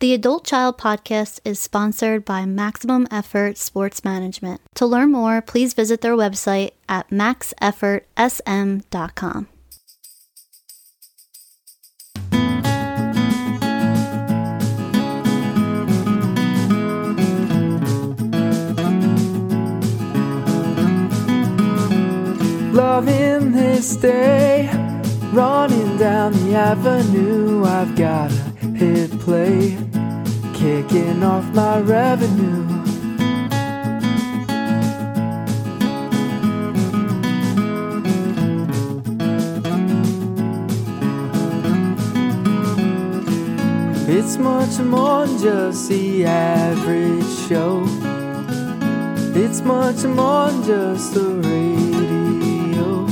The Adult Child Podcast is sponsored by Maximum Effort Sports Management. To learn more, please visit their website at maxeffortsm.com. Loving this day, running down the avenue. I've gotta hit play, kicking off my revenue. It's much more than just the average show. It's much more than just the radio.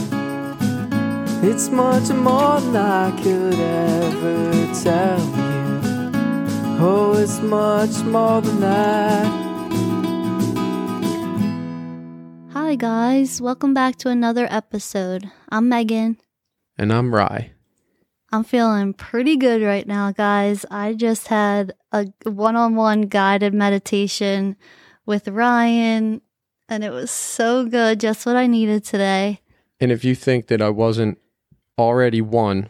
It's much more than I could ever tell. Oh, it's much more than that. Hi, guys. Welcome back to another episode. I'm Megan. And I'm Ry. I'm feeling pretty good right now, guys. I just had a one on one guided meditation with Ryan, and it was so good. Just what I needed today. And if you think that I wasn't already one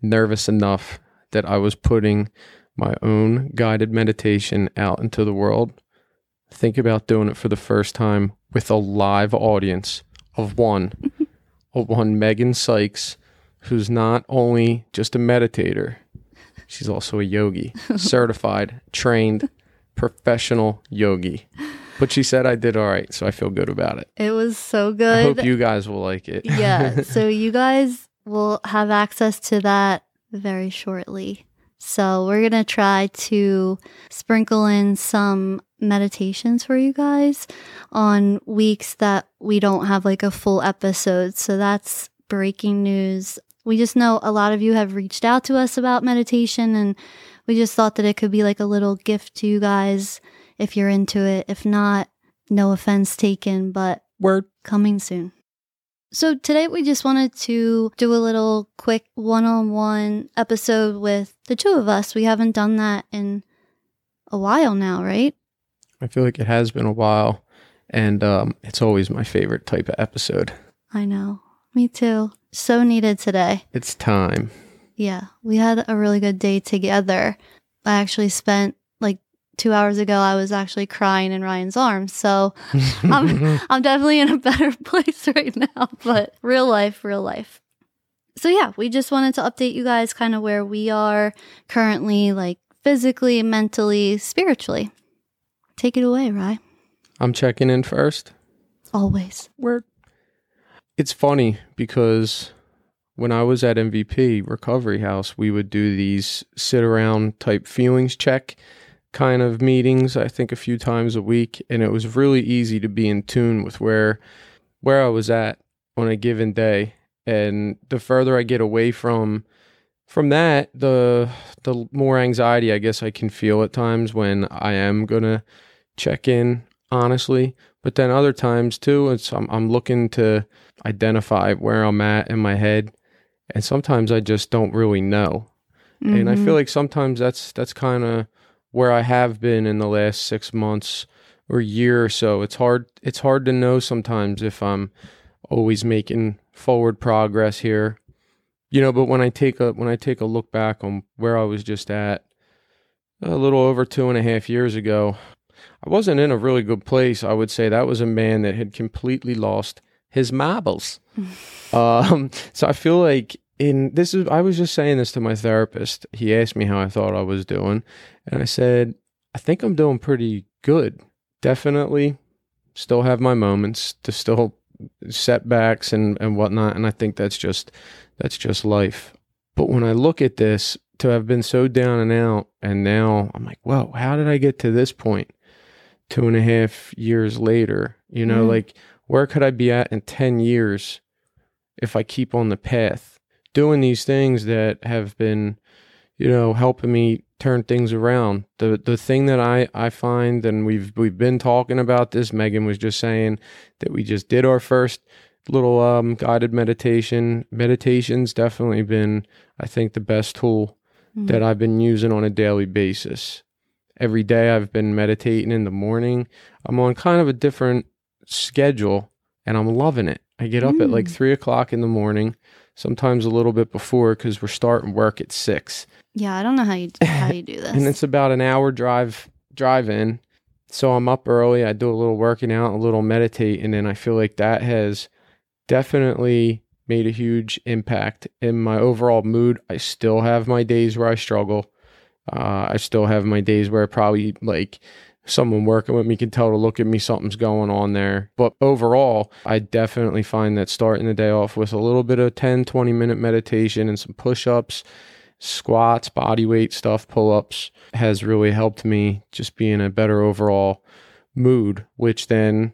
nervous enough that I was putting my own guided meditation out into the world, think about doing it for the first time with a live audience of one, of one Megan Sykes, who's not only just a meditator, she's also a yogi, certified, trained, professional yogi. But she said I did all right, so I feel good about it. It was so good. I hope you guys will like it. yeah. So you guys will have access to that very shortly. So we're going to try to sprinkle in some meditations for you guys on weeks that we don't have like a full episode. So that's breaking news. We just know a lot of you have reached out to us about meditation and we just thought that it could be like a little gift to you guys if you're into it. If not, no offense taken, but Word. coming soon. So today we just wanted to do a little quick one-on-one episode with the two of us. We haven't done that in a while now, right? I feel like it has been a while, and um, it's always my favorite type of episode. I know. Me too. So needed today. It's time. Yeah, we had a really good day together. I actually spent 2 hours ago I was actually crying in Ryan's arms. So I'm I'm definitely in a better place right now, but real life, real life. So yeah, we just wanted to update you guys kind of where we are currently like physically, mentally, spiritually. Take it away, Ry. I'm checking in first. Always. Word. It's funny because when I was at MVP Recovery House, we would do these sit around type feelings check kind of meetings, I think a few times a week, and it was really easy to be in tune with where where I was at on a given day. And the further I get away from from that, the the more anxiety I guess I can feel at times when I am gonna check in honestly. But then other times too, it's I'm, I'm looking to identify where I'm at in my head, and sometimes I just don't really know. And I feel mm-hmm. like sometimes that's that's kind of where I have been in the last six months or year or so. It's hard it's hard to know sometimes if I'm always making forward progress here. You know, but when I take a when I take a look back on where I was just at a little over two and a half years ago, I wasn't in a really good place. I would say that was a man that had completely lost his marbles. um, so I feel like in this is I was just saying this to my therapist. He asked me how I thought I was doing, and I said, I think I'm doing pretty good. Definitely still have my moments to still setbacks and, and whatnot. And I think that's just that's just life. But when I look at this, to have been so down and out, and now I'm like, whoa, how did I get to this point? Two and a half years later, you know, Mm. like where could I be at in 10 years if I keep on the path doing these things that have been, you know, helping me turn things around. The the thing that I I find and we've we've been talking about this Megan was just saying that we just did our first little um guided meditation. Meditation's definitely been I think the best tool Mhm. that I've been using on a daily basis. Every day I've been meditating in the morning. I'm on kind of a different schedule and I'm loving it. I get up at like Mm. three o'clock in the morning, sometimes a little bit before because we're starting work at six. Yeah, I don't know how you how you do this. And it's about an hour drive drive in. So I'm up early. I do a little working out, a little meditate, and then I feel like that has definitely made a huge impact in my overall mood. I still have my days where I struggle. Uh, I still have my days where I probably like someone working with me can tell to look at me, something's going on there. But overall, I definitely find that starting the day off with a little bit of 10, 20 minute meditation and some push ups, squats, body weight stuff, pull ups has really helped me just be in a better overall mood, which then,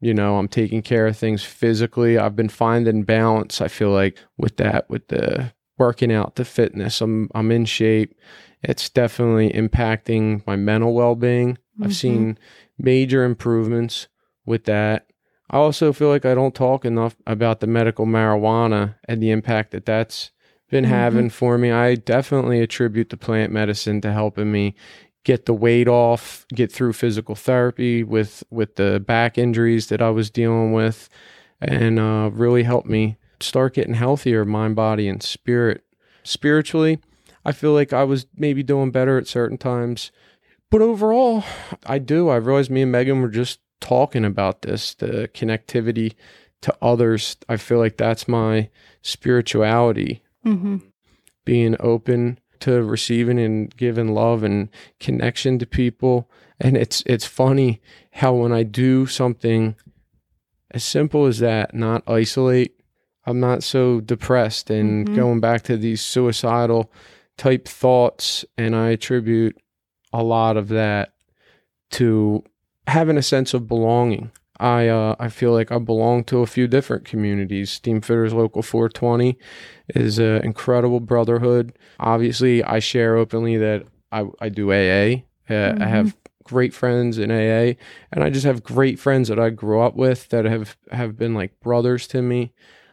you know, I'm taking care of things physically. I've been finding balance. I feel like with that, with the working out, the fitness, I'm I'm in shape. It's definitely impacting my mental well being. I've seen major improvements with that. I also feel like I don't talk enough about the medical marijuana and the impact that that's been Mhm. having for me. I definitely attribute the plant medicine to helping me get the weight off, get through physical therapy with with the back injuries that I was dealing with, and uh, really helped me start getting healthier, mind, body, and spirit. Spiritually, I feel like I was maybe doing better at certain times, but overall, I do. I realized me and Megan were just talking about this, the connectivity to others. I feel like that's my spirituality hmm being open to receiving and giving love and connection to people and it's it's funny how when i do something as simple as that not isolate i'm not so depressed and Mhm. going back to these suicidal type thoughts and i attribute a lot of that to having a sense of belonging I uh, I feel like I belong to a few different communities. Steam Fitters Local 420 is an incredible brotherhood. Obviously, I share openly that I, I do AA. Uh, I have great friends in AA, and I just have great friends that I grew up with that have have been like brothers to me.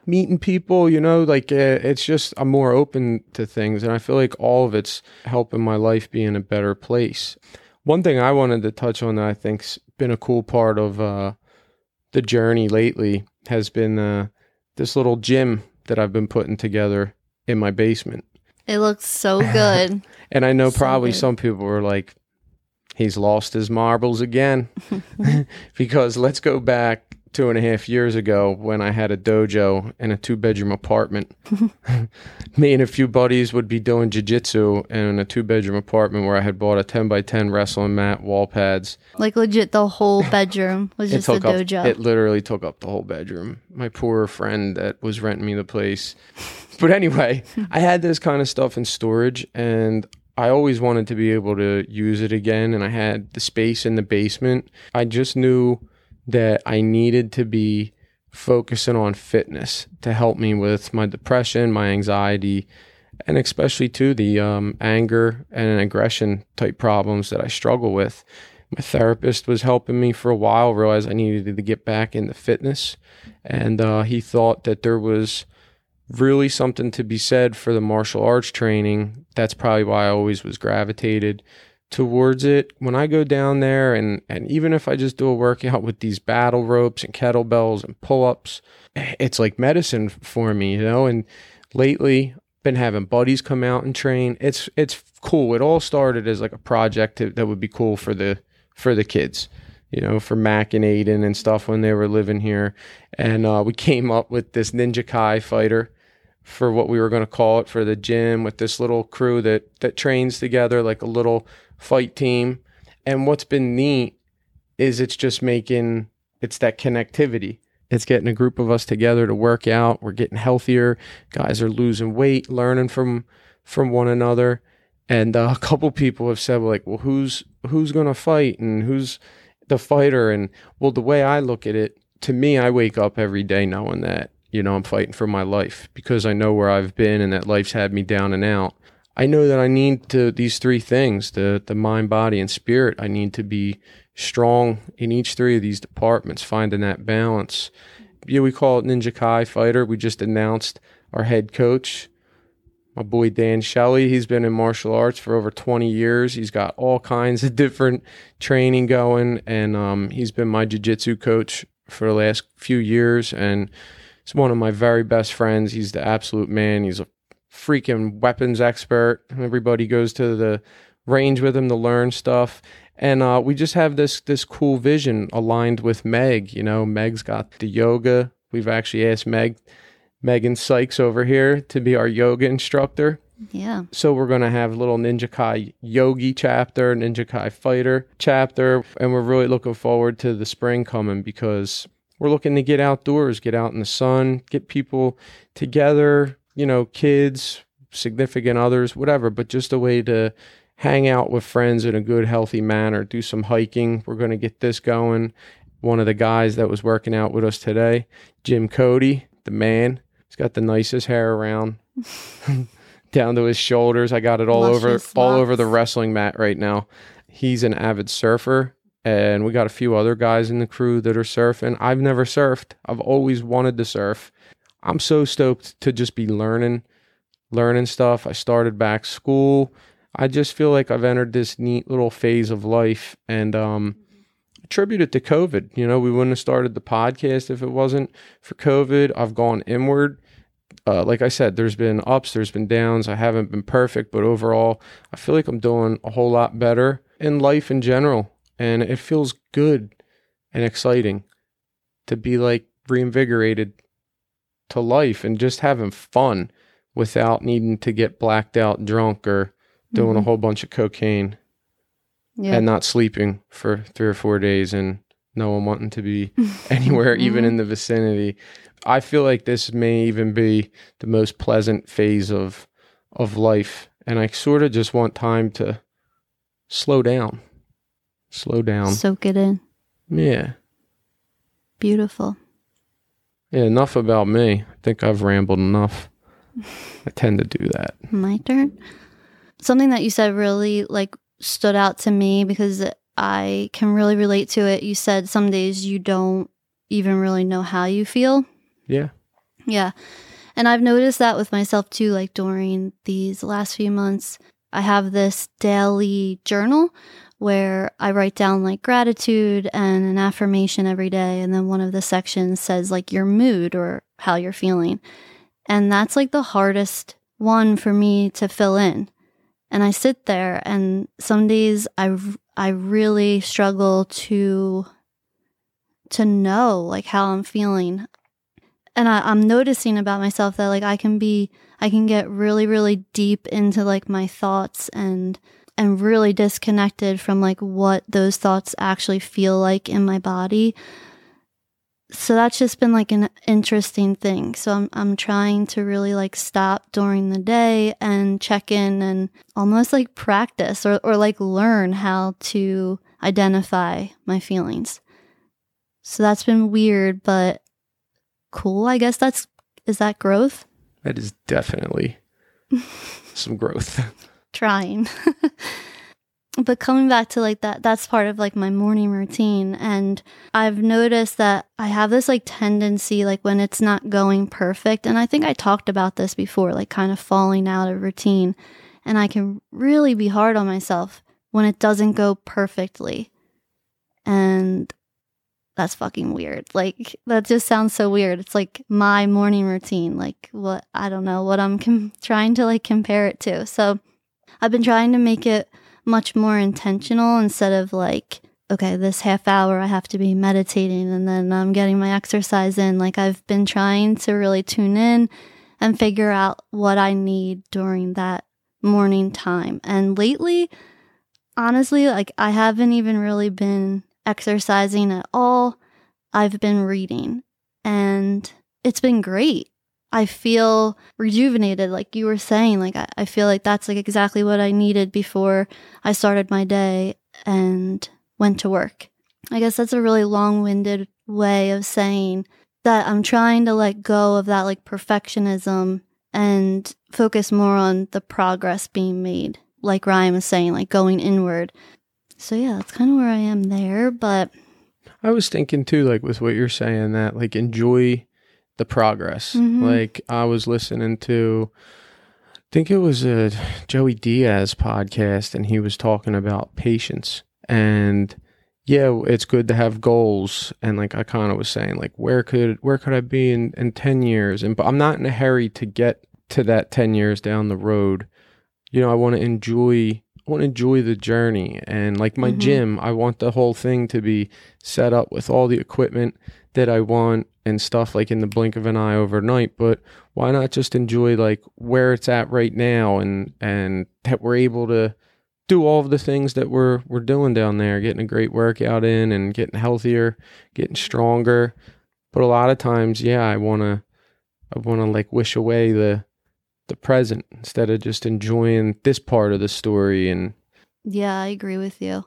Meeting people, you know, like uh, it's just I'm more open to things, and I feel like all of it's helping my life be in a better place. One thing I wanted to touch on that I think's been a cool part of uh, the journey lately has been uh, this little gym that I've been putting together in my basement. It looks so good. And I know So probably good. some people were like, he's lost his marbles again. because let's go back two and a half years ago when I had a dojo in a two bedroom apartment. Me and a few buddies would be doing jujitsu in a two bedroom apartment where I had bought a 10 by 10 wrestling mat, wall pads. like legit, the whole bedroom was just a up, dojo. It literally took up the whole bedroom. My poor friend that was renting me the place. But anyway, I had this kind of stuff in storage and I always wanted to be able to use it again and I had the space in the basement. I just knew that I needed to be focusing on fitness to help me with my depression, my anxiety, and especially too the um, anger and aggression type problems that I struggle with. My therapist was helping me for a while, realized I needed to get back into fitness, and uh, he thought that there was really something to be said for the martial arts training. That's probably why I always was gravitated towards it. When I go down there and and even if I just do a workout with these battle ropes and kettlebells and pull-ups, it's like medicine for me, you know, and lately been having buddies come out and train. It's it's cool. It all started as like a project to, that would be cool for the for the kids, you know, for Mac and Aiden and stuff when they were living here. And uh, we came up with this Ninja Kai fighter for what we were going to call it for the gym with this little crew that that trains together like a little fight team. And what's been neat is it's just making it's that connectivity. It's getting a group of us together to work out. We're getting healthier. Guys are losing weight, learning from from one another. And uh, a couple people have said like, "Well, who's who's going to fight and who's the fighter?" And well, the way I look at it, to me, I wake up every day knowing that you know I'm fighting for my life because I know where I've been and that life's had me down and out. I know that I need to these three things, the the mind, body, and spirit. I need to be strong in each three of these departments, finding that balance. Yeah, we call it Ninja Kai Fighter. We just announced our head coach, my boy Dan Shelley. He's been in martial arts for over 20 years. He's got all kinds of different training going, and um, he's been my jiu-jitsu coach for the last few years. And he's one of my very best friends. He's the absolute man. He's a freaking weapons expert. Everybody goes to the range with him to learn stuff. And uh, we just have this this cool vision aligned with Meg. You know, Meg's got the yoga. We've actually asked Meg Megan Sykes over here to be our yoga instructor. Yeah. So we're going to have a little Ninja Kai Yogi chapter, Ninja Kai Fighter chapter, and we're really looking forward to the spring coming because we're looking to get outdoors, get out in the sun, get people together, you know, kids, significant others, whatever, but just a way to hang out with friends in a good healthy manner, do some hiking. We're going to get this going. One of the guys that was working out with us today, Jim Cody, the man, He's got the nicest hair around down to his shoulders. I got it all over all over the wrestling mat right now. He's an avid surfer and we got a few other guys in the crew that are surfing. I've never surfed. I've always wanted to surf. I'm so stoked to just be learning learning stuff. I started back school. I just feel like I've entered this neat little phase of life and um attribute it to COVID. You know, we wouldn't have started the podcast if it wasn't for COVID. I've gone inward. Uh, like I said, there's been ups, there's been downs. I haven't been perfect, but overall, I feel like I'm doing a whole lot better in life in general. And it feels good and exciting to be like reinvigorated to life and just having fun without needing to get blacked out drunk or doing a Mhm. whole bunch of cocaine Yeah. and not sleeping for three or four days and no one wanting to be anywhere, even in the vicinity. I feel like this may even be the most pleasant phase of of life, and I sort of just want time to slow down, slow down. Soak it in. yeah, Beautiful. Yeah. Enough about me. I think I've rambled enough. I tend to do that. My turn. Something that you said really like stood out to me because I can really relate to it. You said some days you don't even really know how you feel. Yeah, Yeah. And I've noticed that with myself too, like during these last few months. I have this daily journal where I write down like gratitude and an affirmation every day. And then one of the sections says like your mood or how you're feeling. And that's like the hardest one for me to fill in. And I sit there and some days I, I really struggle to to know like how I'm feeling and I, I'm noticing about myself that like I can be I can get really really deep into like my thoughts and and really disconnected from like what those thoughts actually feel like in my body. So that's just been like an interesting thing. So I'm I'm trying to really like stop during the day and check in and almost like practice or or like learn how to identify my feelings. So that's been weird, but cool. I guess that's is that growth? that is definitely some growth. Trying. but coming back to like that that's part of like my morning routine and I've noticed that I have this like tendency like when it's not going perfect and I think I talked about this before like kind of falling out of routine and I can really be hard on myself when it doesn't go perfectly. And that's fucking weird. Like that just sounds so weird. It's like my morning routine, like what I don't know what I'm com- trying to like compare it to. So I've been trying to make it much more intentional instead of like okay, this half hour I have to be meditating and then I'm getting my exercise in. Like I've been trying to really tune in and figure out what I need during that morning time. And lately, honestly, like I haven't even really been exercising at all. I've been reading and it's been great. I feel rejuvenated, like you were saying. Like, I, I feel like that's like exactly what I needed before I started my day and went to work. I guess that's a really long winded way of saying that I'm trying to let go of that like perfectionism and focus more on the progress being made. Like Ryan was saying, like going inward. So yeah, that's kind of where I am there. But I was thinking too, like with what you're saying, that like enjoy the progress. Mhm. Like I was listening to I think it was a Joey Diaz podcast, and he was talking about patience. And yeah, it's good to have goals. And like I kind of was saying, like where could where could I be in in ten years? And but I'm not in a hurry to get to that ten years down the road. You know, I want to enjoy. I want to enjoy the journey and like my Mhm. gym, I want the whole thing to be set up with all the equipment that I want and stuff like in the blink of an eye overnight. But why not just enjoy like where it's at right now and and that we're able to do all of the things that we're we're doing down there, getting a great workout in and getting healthier, getting stronger. But a lot of times, yeah, I wanna I wanna like wish away the the present instead of just enjoying this part of the story and Yeah, I agree with you.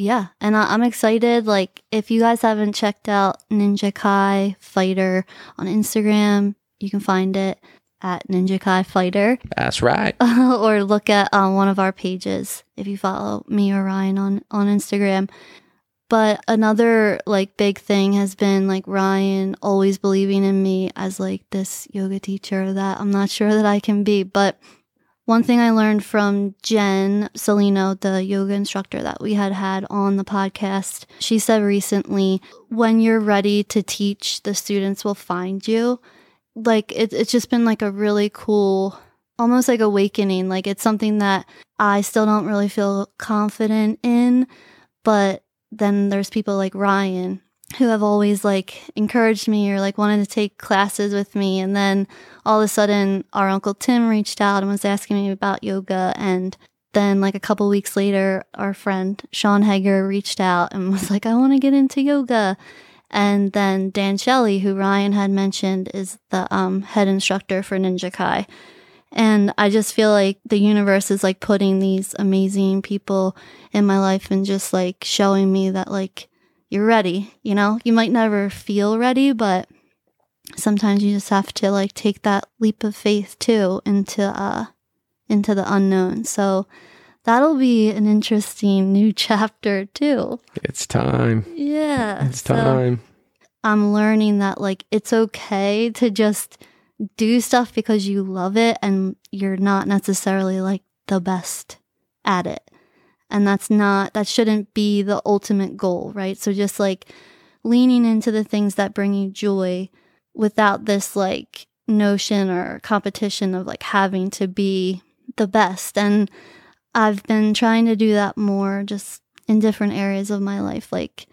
Yeah, and I, I'm excited. Like, if you guys haven't checked out Ninja Kai Fighter on Instagram, you can find it at Ninja Kai Fighter, that's right. or look at um, one of our pages if you follow me or Ryan on on Instagram. But another like big thing has been like Ryan always believing in me as like this yoga teacher that I'm not sure that I can be, but one thing I learned from Jen Salino, the yoga instructor that we had had on the podcast, she said recently, when you're ready to teach, the students will find you. Like, it, it's just been like a really cool, almost like awakening. Like, it's something that I still don't really feel confident in. But then there's people like Ryan who have always like encouraged me or like wanted to take classes with me. And then all of a sudden our uncle Tim reached out and was asking me about yoga. And then like a couple weeks later our friend Sean Hager reached out and was like I want to get into yoga. And then Dan Shelley who Ryan had mentioned is the um, head instructor for Ninja Kai and I just feel like the universe is like putting these amazing people in my life and just like showing me that like you're ready you know you might never feel ready but sometimes you just have to like take that leap of faith too into uh into the unknown so that'll be an interesting new chapter too It's time. yeah It's so time. i'm learning that like it's okay to just do stuff because you love it and you're not necessarily like the best at it and that's not that shouldn't be the ultimate goal right? So just like leaning into the things that bring you joy without this like notion or competition of like having to be the best. And i've been trying to do that more just in different areas of my life. Like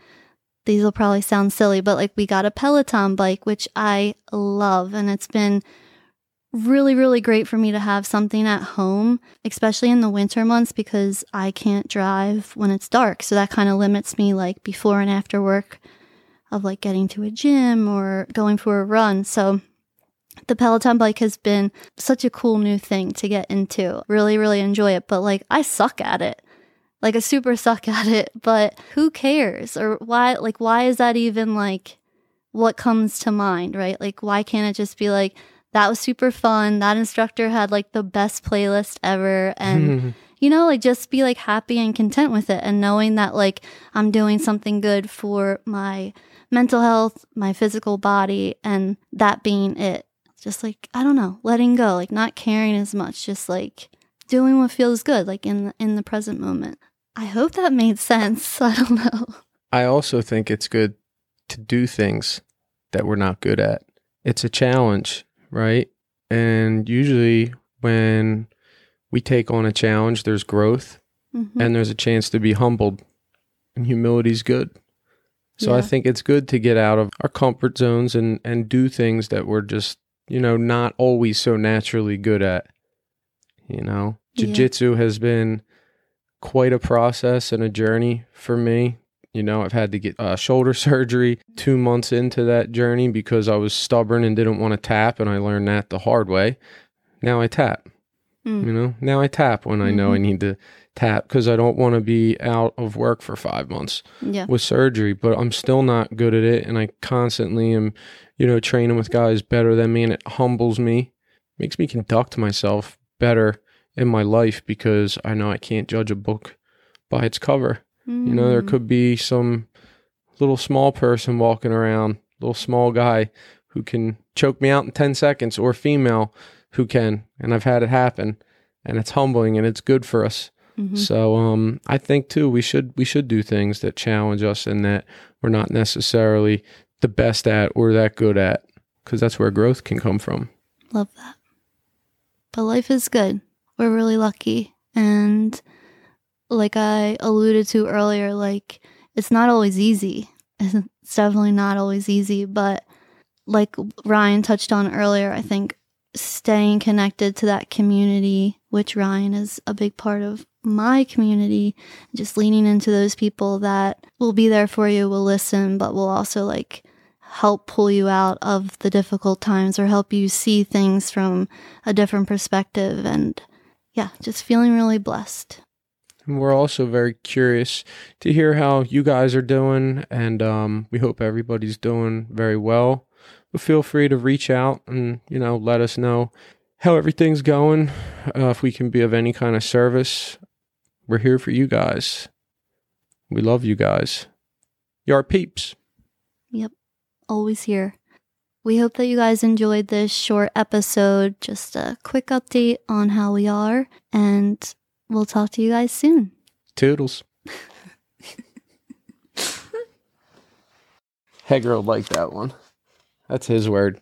these will probably sound silly but like we got a peloton bike which i love and it's been really really great for me to have something at home especially in the winter months because i can't drive when it's dark so that kind of limits me like before and after work of like getting to a gym or going for a run. So the Peloton bike has been such a cool new thing to get into. Really, really enjoy it. But like, I suck at it. Like, I super suck at it. But who cares? Or why, like, why is that even like what comes to mind, right? Like, why can't it just be like, that was super fun. That instructor had like the best playlist ever. And you know, like just be like happy and content with it and knowing that like I'm doing something good for my mental health, my physical body, and that being it. Just like, I don't know, letting go, like not caring as much, just like doing what feels good, like in in the present moment. I hope that made sense. I don't know. I also think it's good to do things that we're not good at. It's a challenge, right? And usually when we take on a challenge, there's growth Mhm. and there's a chance to be humbled. And humility's good. So I think it's good to get out of our comfort zones and and do things that we're just, you know, not always so naturally good at. You know, Yeah. jiu-jitsu has been quite a process and a journey for me. You know, I've had to get uh, shoulder surgery 2 months into that journey because I was stubborn and didn't want to tap and I learned that the hard way. Now I tap. Mm. You know, now I tap when I know I Mhm. need to tap because I don't want to be out of work for five months Yeah. with surgery, but I'm still not good at it. And I constantly am, you know, training with guys better than me and it humbles me, makes me conduct myself better in my life because I know I can't judge a book by its cover. You know, there Mm. could be some little small person walking around, little small guy who can choke me out in 10 seconds or female who can, and I've had it happen, and it's humbling and it's good for us. Mhm. So um, I think too we should we should do things that challenge us and that we're not necessarily the best at or that good at, because that's where growth can come from. Love that. But life is good. We're really lucky. And like I alluded to earlier, like it's not always easy. It's definitely not always easy. But like Ryan touched on earlier, I think staying connected to that community, which Ryan is a big part of my community, just leaning into those people that will be there for you, will listen, but will also like help pull you out of the difficult times or help you see things from a different perspective. And yeah, just feeling really blessed. And we're also very curious to hear how you guys are doing, and um, we hope everybody's doing very well. But feel free to reach out and you know let us know how everything's going. Uh, if we can be of any kind of service, we're here for you guys. We love you guys. You're peeps. Yep, always here. We hope that you guys enjoyed this short episode. Just a quick update on how we are, and we'll talk to you guys soon. Toodles. Hager will like that one. That's his word.